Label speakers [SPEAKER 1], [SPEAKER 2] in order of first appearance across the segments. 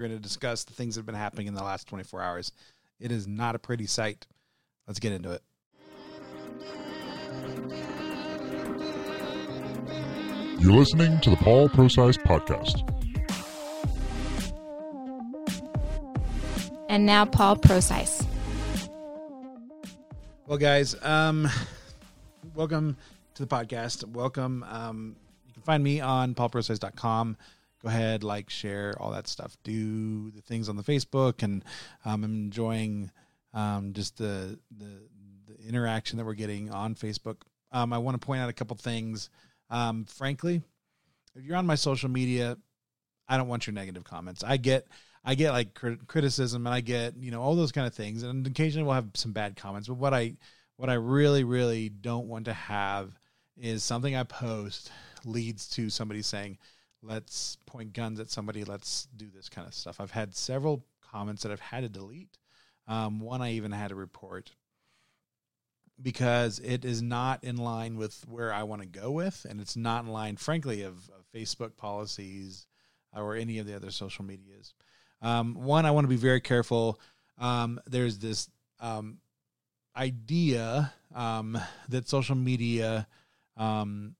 [SPEAKER 1] We're going to discuss the things that have been happening in the last 24 hours. It is not a pretty sight. Let's get into it.
[SPEAKER 2] You're listening to the Paul Prosise Podcast.
[SPEAKER 3] And now Paul Prosise.
[SPEAKER 1] Well, guys, um, welcome to the podcast. Welcome. Um, you can find me on paulprosise.com. Go ahead, like, share, all that stuff. Do the things on the Facebook, and um, I'm enjoying um, just the, the the interaction that we're getting on Facebook. Um, I want to point out a couple things. Um, frankly, if you're on my social media, I don't want your negative comments. I get I get like crit- criticism and I get you know all those kind of things, and occasionally we'll have some bad comments. But what I what I really really don't want to have is something I post leads to somebody saying, "Let's point guns at somebody. Let's do this kind of stuff." I've had several comments that I've had to delete. Um, one I even had to report because it is not in line with where I want to go with, and it's not in line, frankly, of, of Facebook policies or any of the other social medias. Um, one, I want to be very careful. Um, there's this um, idea um, that social media, um,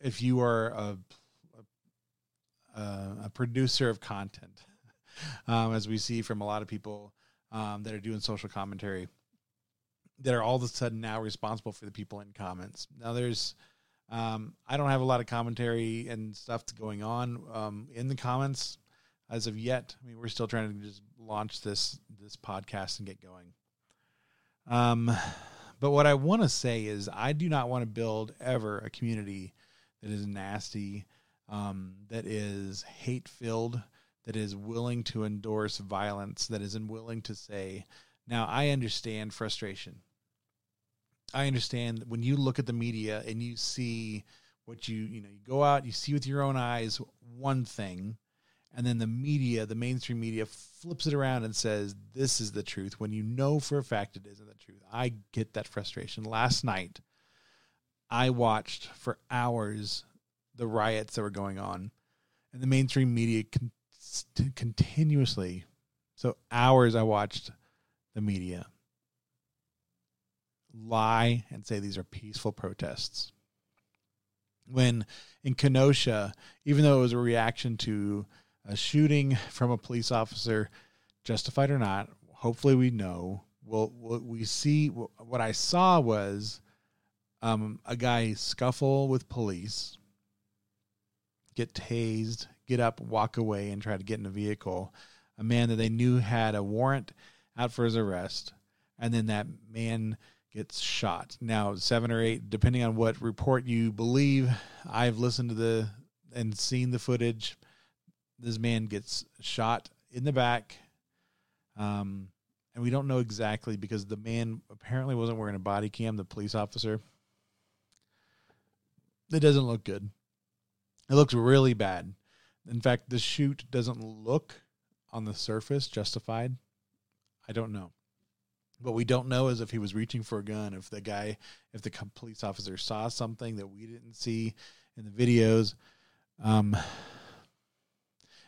[SPEAKER 1] if you are a, a, a producer of content, um, as we see from a lot of people that are doing social commentary, that are all of a sudden now responsible for the people in comments. Now there's um, I don't have a lot of commentary and stuff going on um, in the comments as of yet. I mean, we're still trying to just launch this this podcast and get going. Um, but what I want to say is, I do not want to build ever a community that is nasty, um, that is hate filled, that is willing to endorse violence, that is unwilling to say, now I understand frustration. I understand when you look at the media and you see what you you know you go out you see with your own eyes one thing and then the media the mainstream media flips it around and says this is the truth when you know for a fact it isn't the truth. I get that frustration. Last night i watched for hours the riots that were going on and the mainstream media con- continuously so hours i watched the media lie and say these are peaceful protests. When in Kenosha, even though it was a reaction to a shooting from a police officer, justified or not, hopefully we know. Well, what we see what I saw was um, a guy scuffle with police, get tased, get up, walk away, and try to get in a vehicle. A man that they knew had a warrant out for his arrest, and then that man gets shot. Now, seven or eight, depending on what report you believe, I've listened to the and seen the footage. This man gets shot in the back. Um, and we don't know exactly because the man apparently wasn't wearing a body cam, the police officer. It doesn't look good. It looks really bad. In fact, the shoot doesn't look on the surface justified. I don't know. What we don't know is if he was reaching for a gun, if the guy, if the police officer saw something that we didn't see in the videos. Um,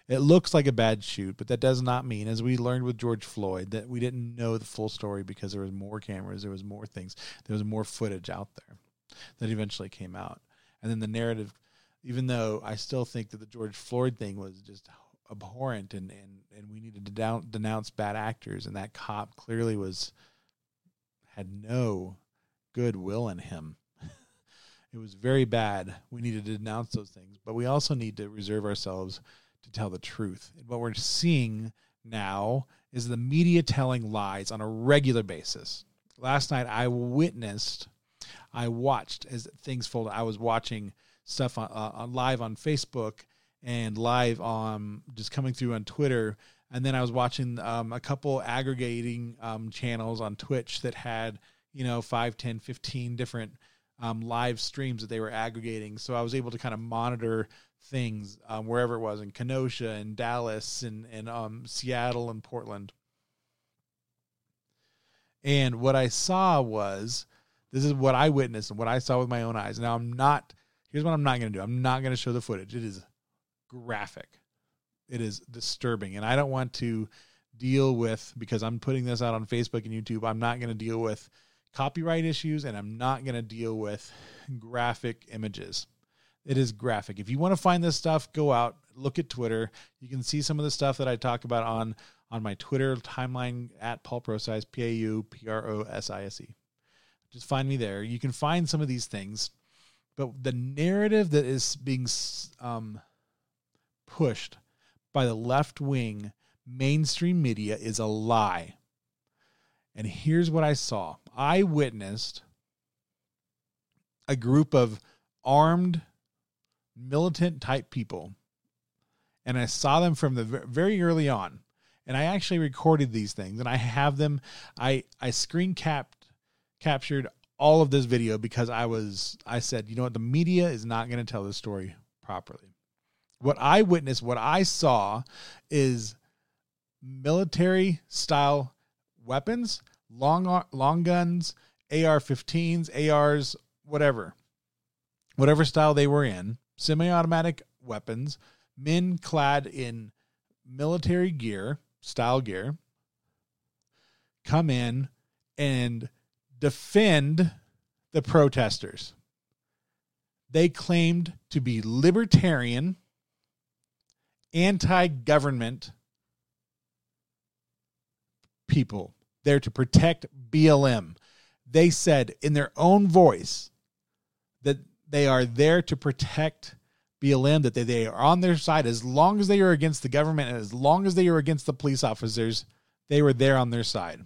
[SPEAKER 1] it looks like a bad shoot, but that does not mean, as we learned with George Floyd, that we didn't know the full story because there was more cameras, there was more things, there was more footage out there that eventually came out. And then the narrative, even though I still think that the George Floyd thing was just abhorrent and, and, and we needed to down, denounce bad actors and that cop clearly was had no goodwill in him. It was very bad. We needed to denounce those things but we also need to reserve ourselves to tell the truth. And what we're seeing now is the media telling lies on a regular basis. Last night i witnessed i watched as things folded. I was watching stuff on, uh, on live on facebook and live on just coming through on Twitter. And then I was watching um, a couple aggregating um, channels on Twitch that had, you know, 5, 10, 15 different um, live streams that they were aggregating. So I was able to kind of monitor things um, wherever it was in Kenosha and Dallas and, and um, Seattle and Portland. And what I saw was this is what I witnessed and what I saw with my own eyes. Now I'm not, here's what I'm not going to do I'm not going to show the footage. It is graphic. it is disturbing, and I don't want to deal with because I'm putting this out on Facebook and YouTube. I'm not going to deal with copyright issues, and I'm not going to deal with graphic images. It is graphic. If you want to find this stuff, go out, look at Twitter. You can see some of the stuff that I talk about on on my Twitter timeline at Paul Prosise, P A U P R O S I S E. Just find me there. You can find some of these things, but the narrative that is being um, pushed by the left wing mainstream media is a lie. And here's what I saw I witnessed a group of armed, militant type people. And I saw them from the very early on. And I actually recorded these things and I have them. I, I screen capped, captured all of this video because I was, I said, you know what? The media is not going to tell the story properly. What I witnessed, what I saw is military style weapons, long long guns, AR-15s, ARs, whatever. Whatever style they were in, semi-automatic weapons, men clad in military gear, style gear, come in and defend the protesters. They claimed to be libertarian, anti government people there to protect BLM. They said in their own voice that they are there to protect BLM, that they, they are on their side as long as they are against the government and as long as they are against the police officers, they were there on their side.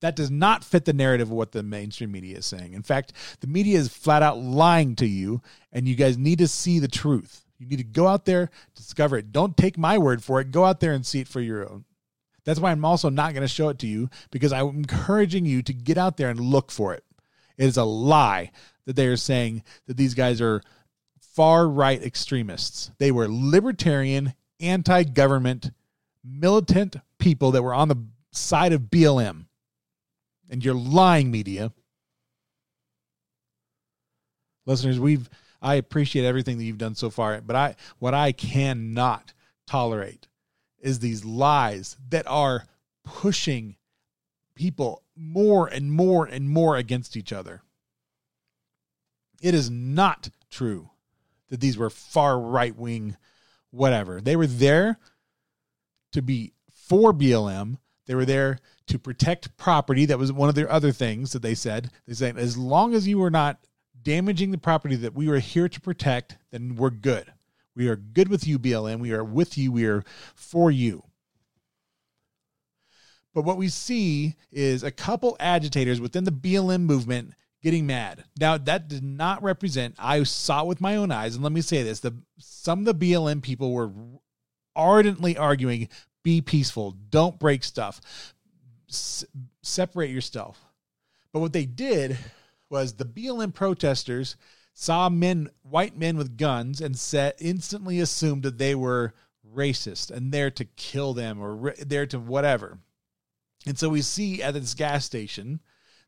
[SPEAKER 1] That does not fit the narrative of what the mainstream media is saying. In fact, the media is flat out lying to you, and you guys need to see the truth. You need to go out there, discover it. Don't take my word for it. Go out there and see it for your own. That's why I'm also not going to show it to you because I'm encouraging you to get out there and look for it. It is a lie that they are saying that these guys are far right extremists. They were libertarian, anti government, militant people that were on the side of BLM. And you're lying, media. Listeners, we've I appreciate everything that you've done so far, but I what I cannot tolerate is these lies that are pushing people more and more and more against each other. It is not true that these were far right wing, whatever. They were there to be for BLM. They were there to protect property. That was one of their other things that they said. They said, as long as you are not damaging the property that we were here to protect, then we're good. We are good with you, BLM. We are with you. We are for you. But what we see is a couple agitators within the BLM movement getting mad. Now, that did not represent, I saw it with my own eyes. And let me say this the, some of the BLM people were ardently arguing be peaceful, don't break stuff, S- separate yourself. But what they did was the BLM protesters saw men, white men with guns, and said instantly assumed that they were racist and there to kill them or there to whatever. And so we see at this gas station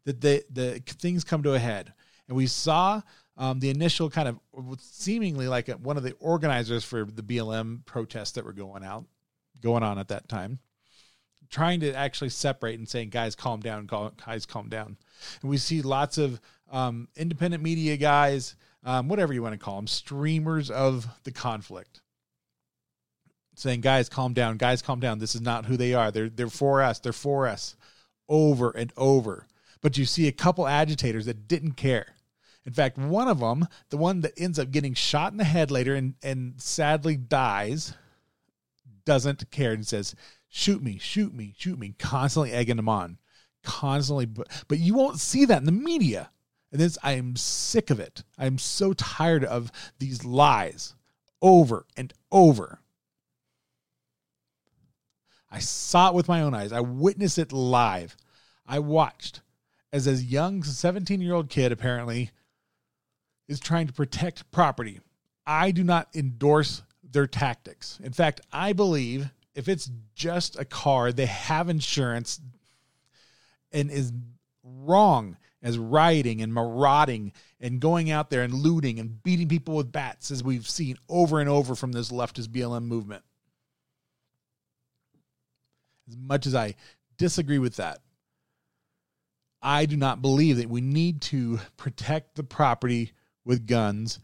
[SPEAKER 1] that the the things come to a head, and we saw um, the initial kind of seemingly like one of the organizers for the BLM protests that were going out, going on at that time, trying to actually separate and saying, "Guys, calm down, guys, calm down." And we see lots of um, independent media guys, um, whatever you want to call them, streamers of the conflict, saying, "Guys, calm down. Guys, calm down. This is not who they are. They're they're for us. They're for us." Over and over, but you see a couple agitators that didn't care. In fact, one of them, the one that ends up getting shot in the head later and and sadly dies, doesn't care and says, "Shoot me, shoot me, shoot me," constantly egging them on, constantly. But but you won't see that in the media. And this, I am sick of it. I am so tired of these lies over and over. I saw it with my own eyes. I witnessed it live. I watched as a young 17 year old kid apparently is trying to protect property. I do not endorse their tactics. In fact, I believe if it's just a car, they have insurance and is wrong as rioting and marauding and going out there and looting and beating people with bats, as we've seen over and over from this leftist BLM movement. As much as I disagree with that, I do not believe that we need to protect the property with guns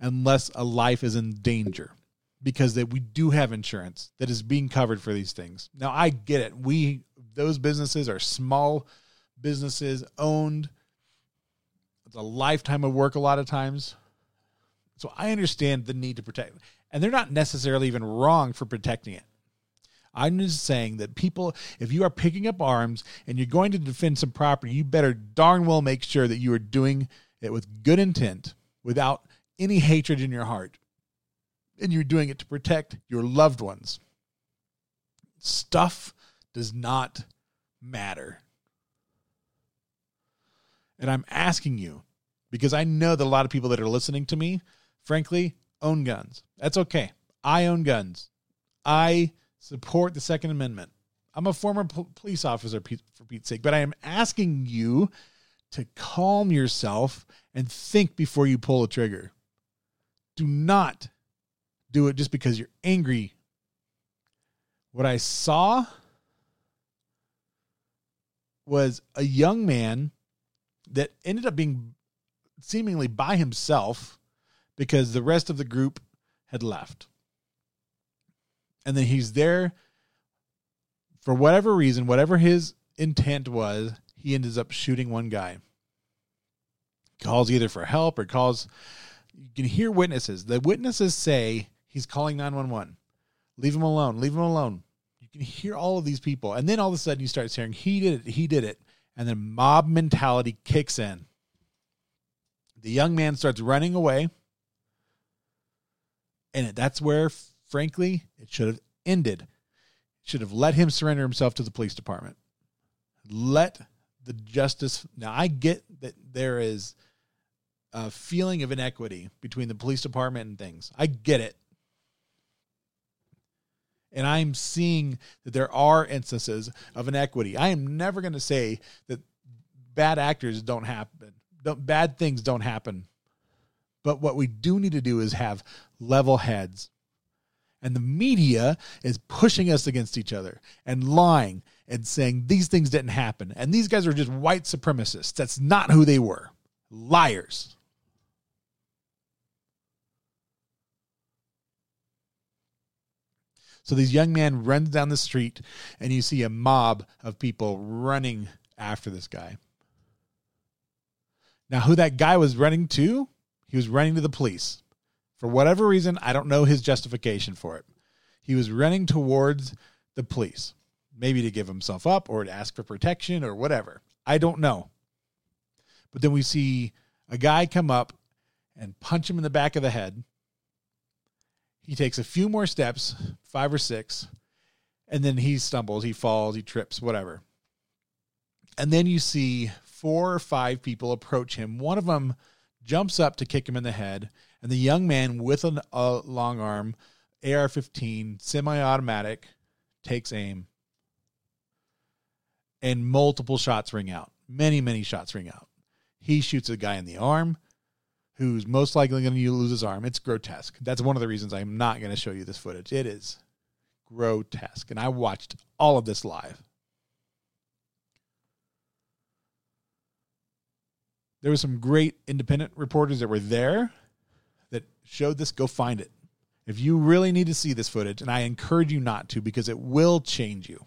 [SPEAKER 1] unless a life is in danger because that we do have insurance that is being covered for these things. Now I get it. We those businesses are small businesses owned. It's a lifetime of work a lot of times. So I understand the need to protect. And they're not necessarily even wrong for protecting it. I'm just saying that people, if you are picking up arms and you're going to defend some property, you better darn well make sure that you are doing it with good intent, without any hatred in your heart. And you're doing it to protect your loved ones. Stuff does not matter. And I'm asking you, because I know that a lot of people that are listening to me, frankly, own guns. That's okay. I own guns. I support the Second Amendment. I'm a former police officer, for Pete's sake, but I am asking you to calm yourself and think before you pull a trigger. Do not do it just because you're angry. What I saw was a young man that ended up being seemingly by himself because the rest of the group had left. And then he's there for whatever reason, whatever his intent was, he ends up shooting one guy. Calls either for help or calls. You can hear witnesses. The witnesses say he's calling 911. Leave him alone. Leave him alone. You can hear all of these people. And then all of a sudden you start hearing, he did it. He did it and then mob mentality kicks in. The young man starts running away, and that's where, frankly, it should have ended. Should have let him surrender himself to the police department. Let the justice. Now, I get that there is a feeling of inequity between the police department and things. I get it. And I'm seeing that there are instances of inequity. I am never going to say that bad actors don't happen, don't, bad things don't happen. But what we do need to do is have level heads. And the media is pushing us against each other and lying and saying these things didn't happen. And these guys are just white supremacists. That's not who they were. Liars. So this young man runs down the street, and you see a mob of people running after this guy. Now, who that guy was running to? He was running to the police. For whatever reason, I don't know his justification for it. He was running towards the police, maybe to give himself up or to ask for protection or whatever. I don't know. But then we see a guy come up and punch him in the back of the head. He takes a few more steps, five or six, and then he stumbles, he falls, he trips, whatever. And then you see four or five people approach him. One of them jumps up to kick him in the head, and the young man with a long arm, AR 15, semi automatic, takes aim. And multiple shots ring out. Many, many shots ring out. He shoots a guy in the arm who's most likely going to lose his arm. It's grotesque. That's one of the reasons I'm not going to show you this footage. It is grotesque. And I watched all of this live. There was some great independent reporters that were there that showed this. Go find it. If you really need to see this footage, and I encourage you not to because it will change you.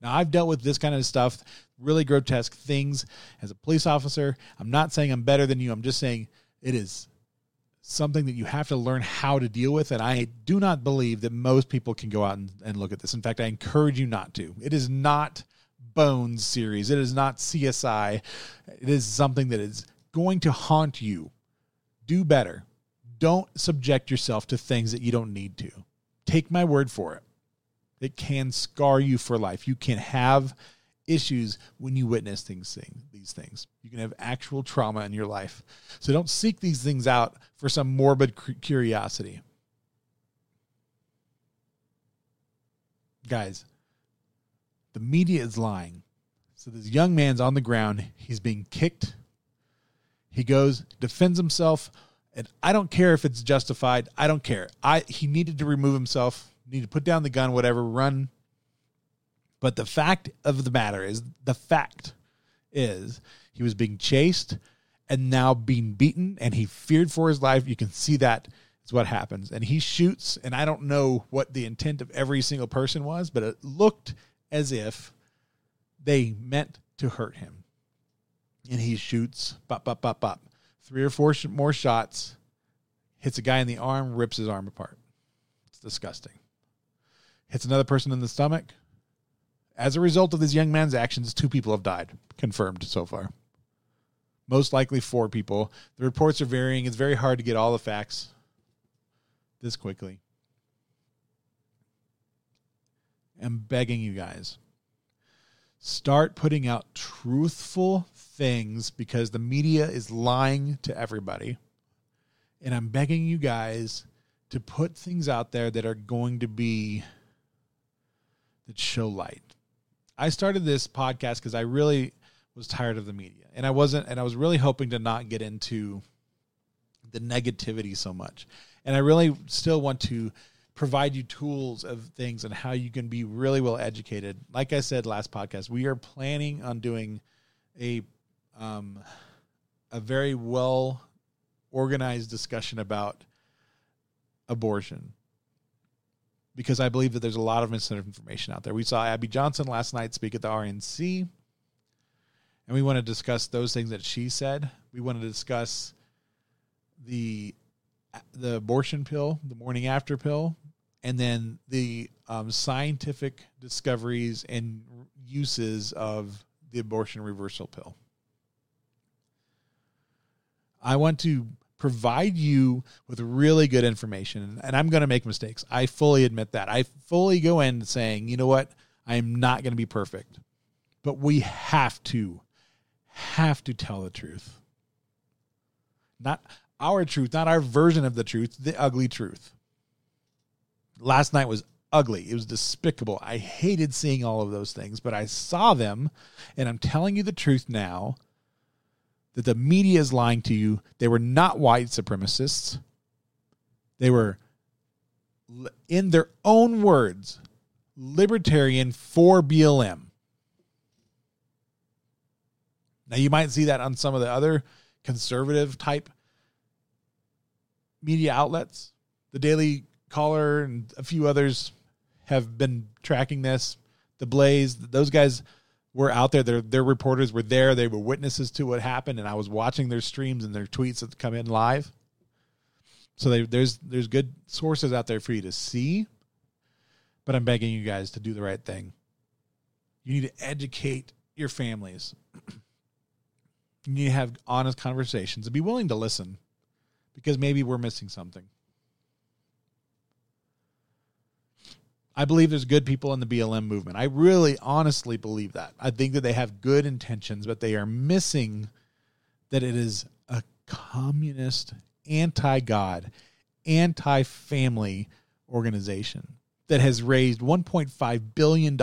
[SPEAKER 1] Now, I've dealt with this kind of stuff, really grotesque things as a police officer. I'm not saying I'm better than you. I'm just saying it is something that you have to learn how to deal with. And I do not believe that most people can go out and, and look at this. In fact, I encourage you not to. It is not Bones series, it is not CSI. It is something that is going to haunt you. Do better. Don't subject yourself to things that you don't need to. Take my word for it. It can scar you for life. You can have issues when you witness things, these things. You can have actual trauma in your life. So don't seek these things out for some morbid curiosity. Guys, the media is lying. So this young man's on the ground. He's being kicked. He goes, defends himself, and I don't care if it's justified. I don't care. I he needed to remove himself, need to put down the gun, whatever, run. But the fact of the matter is, the fact is, he was being chased and now being beaten, and he feared for his life. You can see that is what happens. And he shoots, and I don't know what the intent of every single person was, but it looked as if they meant to hurt him. And he shoots, bop, bop, bop, bop. Three or four sh- more shots, hits a guy in the arm, rips his arm apart. It's disgusting. Hits another person in the stomach. As a result of this young man's actions, two people have died, confirmed so far. Most likely four people. The reports are varying. It's very hard to get all the facts this quickly. I'm begging you guys start putting out truthful things because the media is lying to everybody. And I'm begging you guys to put things out there that are going to be that show light. I started this podcast because I really was tired of the media. And I wasn't and I was really hoping to not get into the negativity so much. And I really still want to provide you tools of things and how you can be really well educated. Like I said last podcast, we are planning on doing a um, a very well organized discussion about abortion because I believe that there's a lot of misinformation out there. We saw Abby Johnson last night speak at the RNC, and we want to discuss those things that she said. We want to discuss the the abortion pill, the morning after pill, and then the um, scientific discoveries and uses of the abortion reversal pill. I want to provide you with really good information, and I'm going to make mistakes. I fully admit that. I fully go in saying, you know what, I'm not going to be perfect, but we have to, have to tell the truth. Not our truth, not our version of the truth, the ugly truth last night was ugly. It was despicable. I hated seeing all of those things, but I saw them, and I'm telling you the truth now that the media is lying to you. They were not white supremacists. They were, in their own words, libertarian for BLM. Now, you might see that on some of the other conservative type media outlets. The Daily Caller and a few others have been tracking this. The Blaze, those guys were out there. Their their reporters were there. They were witnesses to what happened, and I was watching their streams and their tweets that come in live. So they, there's there's good sources out there for you to see, but I'm begging you guys to do the right thing. You need to educate your families. you need to have honest conversations and be willing to listen, because maybe we're missing something. I believe there's good people in the BLM movement. I really honestly believe that. I think that they have good intentions, but they are missing that it is a communist, anti God, anti family organization that has raised $1.5 billion.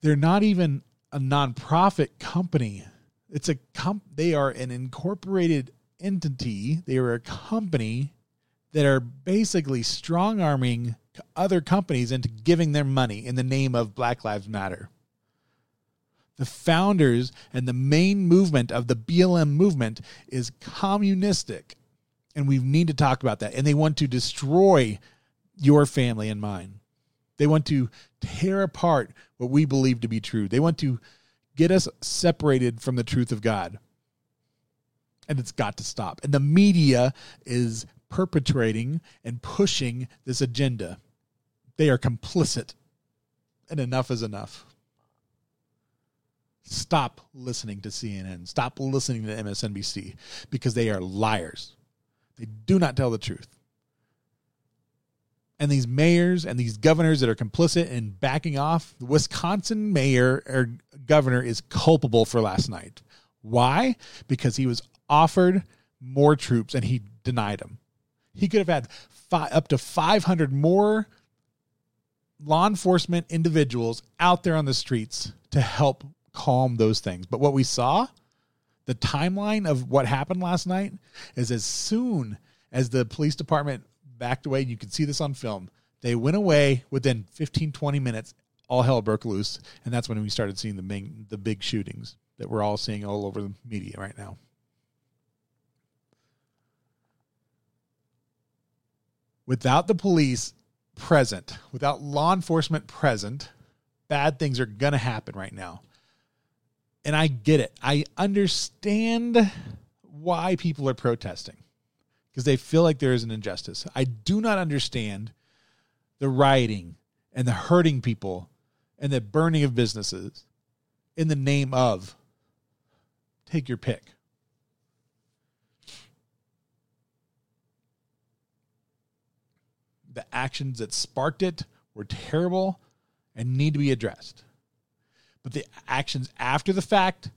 [SPEAKER 1] They're not even a nonprofit company. It's a comp- they are an incorporated entity. They are a company that are basically strong arming other companies into giving their money in the name of Black Lives Matter. The founders and the main movement of the BLM movement is communistic. And we need to talk about that. And they want to destroy your family and mine. They want to tear apart what we believe to be true. They want to get us separated from the truth of God. And it's got to stop. And the media is perpetrating and pushing this agenda. They are complicit, and enough is enough. Stop listening to CNN. Stop listening to MSNBC because they are liars. They do not tell the truth. And these mayors and these governors that are complicit in backing off, the Wisconsin mayor or governor is culpable for last night. Why? Because he was offered more troops and he denied them. He could have had five, up to 500 more law enforcement individuals out there on the streets to help calm those things. But what we saw, the timeline of what happened last night, is as soon as the police department backed away, you can see this on film, they went away within 15, 20 minutes. All hell broke loose, and that's when we started seeing the big, the big shootings that we're all seeing all over the media right now. Without the police present, without law enforcement present, bad things are going to happen right now. And I get it. I understand why people are protesting because they feel like there is an injustice. I do not understand the rioting and the hurting people and the burning of businesses in the name of take your pick. The actions that sparked it were terrible and need to be addressed. But the actions after the fact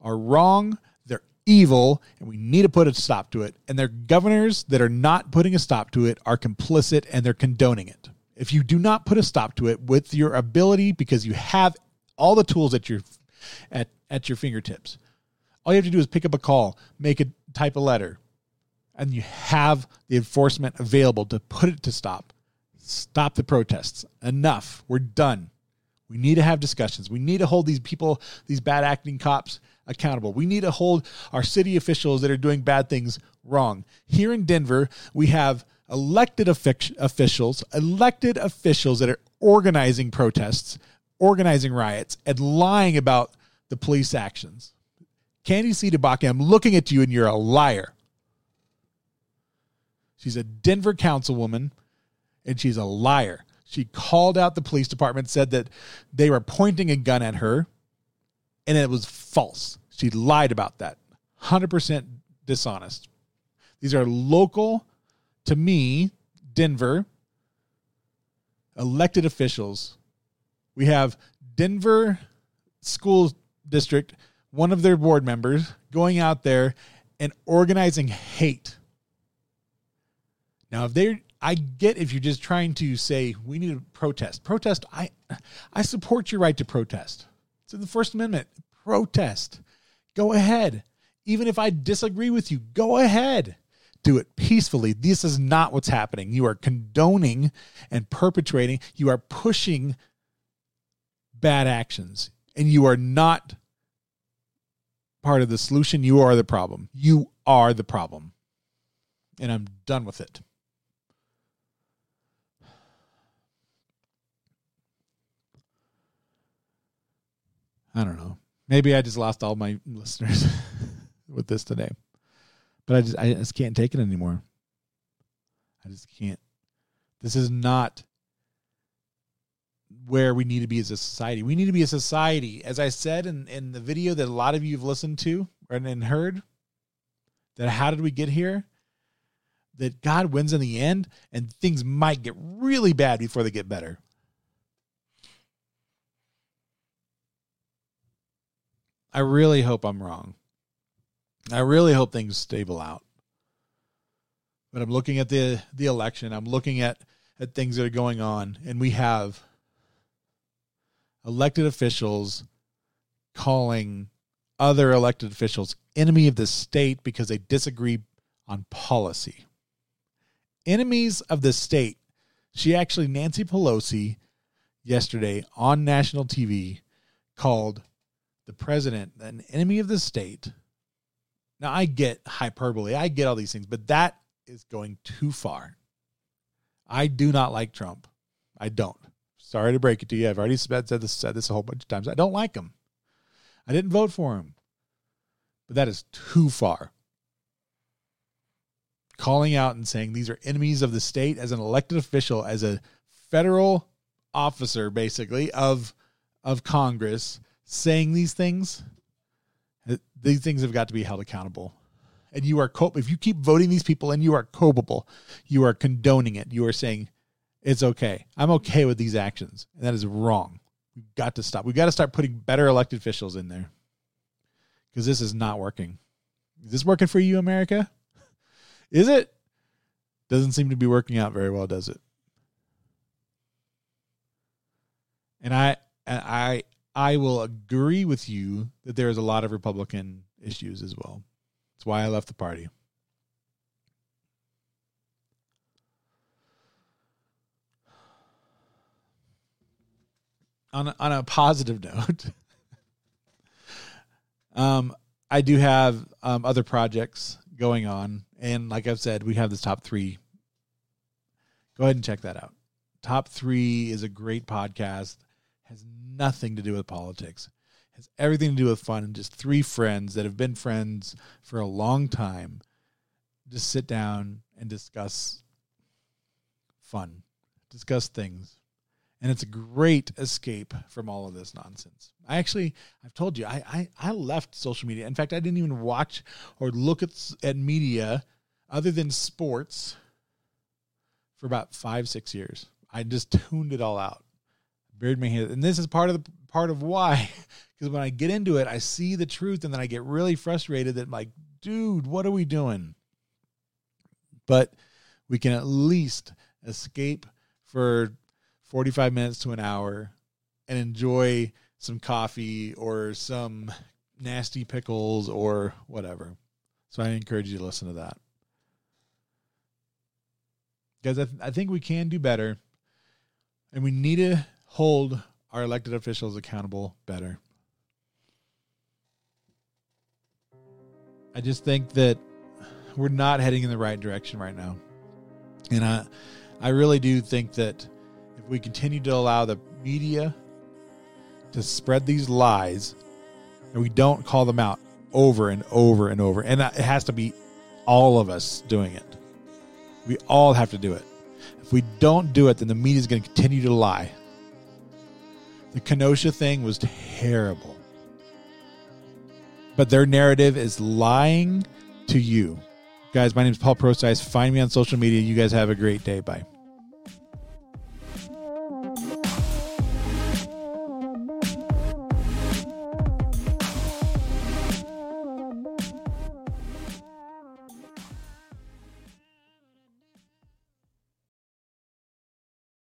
[SPEAKER 1] are wrong, they're evil, and we need to put a stop to it. And their governors that are not putting a stop to it are complicit and they're condoning it. If you do not put a stop to it with your ability, because you have all the tools at your at, at your fingertips, all you have to do is pick up a call, make a type a letter, and you have the enforcement available to put it to stop. Stop the protests. Enough. We're done. We need to have discussions. We need to hold these people, these bad acting cops, accountable. We need to hold our city officials that are doing bad things wrong. Here in Denver, we have elected officials, elected officials that are organizing protests, organizing riots, and lying about the police actions. Candi CdeBaca, I'm looking at you and you're a liar. She's a Denver councilwoman and she's a liar. She called out the police department, said that they were pointing a gun at her, and it was false. She lied about that. 100% dishonest. These are local, to me, Denver elected officials. We have Denver School District, one of their board members, going out there and organizing hate. Now, if they're I get if you're just trying to say we need to protest. Protest. I I support your right to protest. It's in the First Amendment. Protest. Go ahead. Even if I disagree with you, go ahead. Do it peacefully. This is not what's happening. You are condoning and perpetrating, you are pushing bad actions, and you are not part of the solution. You are the problem. You are the problem. And I'm done with it. I don't know. Maybe I just lost all my listeners with this today. But I just I just can't take it anymore. I just can't. This is not where we need to be as a society. We need to be a society, as I said in, in the video that a lot of you have listened to and, and heard, that how did we get here? That God wins in the end and things might get really bad before they get better. I really hope I'm wrong. I really hope things stable out. But I'm looking at the the election. I'm looking at at things that are going on, and we have elected officials calling other elected officials enemy of the state because they disagree on policy. Enemies of the state. She actually Nancy Pelosi yesterday on national TV called the president an enemy of the state. Now, I get hyperbole, I get all these things, but that is going too far. I do not like Trump. I don't. Sorry to break it to you. I've already said this, said this a whole bunch of times. I don't like him. I didn't vote for him. But that is too far. Calling out and saying these are enemies of the state as an elected official, as a federal officer, basically, of, of Congress, saying these things, these things have got to be held accountable. And you are co- if you keep voting these people and you are culpable, you are condoning it. You are saying it's okay. I'm okay with these actions, and that is wrong. We've got to stop. We've got to start putting better elected officials in there because this is not working. Is this working for you, America? Is it? Doesn't seem to be working out very well, does it? And I I I will agree with you that there's a lot of Republican issues as well. That's why I left the party. On a, on a positive note, um, I do have um, other projects going on, and like I've said, we have this top three. Go ahead and check that out. Top three is a great podcast. Has nothing to do with politics. Has everything to do with fun and just three friends that have been friends for a long time. Just sit down and discuss fun, discuss things, and it's a great escape from all of this nonsense. I actually, I've told you, I, I, I left social media. In fact, I didn't even watch or look at at media other than sports for about five, six years. I just tuned it all out, buried my head, and this is part of the part of why, because when I get into it, I see the truth, and then I get really frustrated that like, dude, what are we doing? But we can at least escape for 45 minutes to an hour and enjoy some coffee or some nasty pickles or whatever. So I encourage you to listen to that. Guys, I, th- I think we can do better and we need to hold our elected officials accountable better. I just think that we're not heading in the right direction right now. And I I really do think that if we continue to allow the media to spread these lies and we don't call them out over and over and over, and it has to be all of us doing it. We all have to do it. If we don't do it, then the media is going to continue to lie. The Kenosha thing was terrible. But their narrative is lying to you. Guys, my name is Paul Prosise. Find me on social media. You guys have a great day. Bye.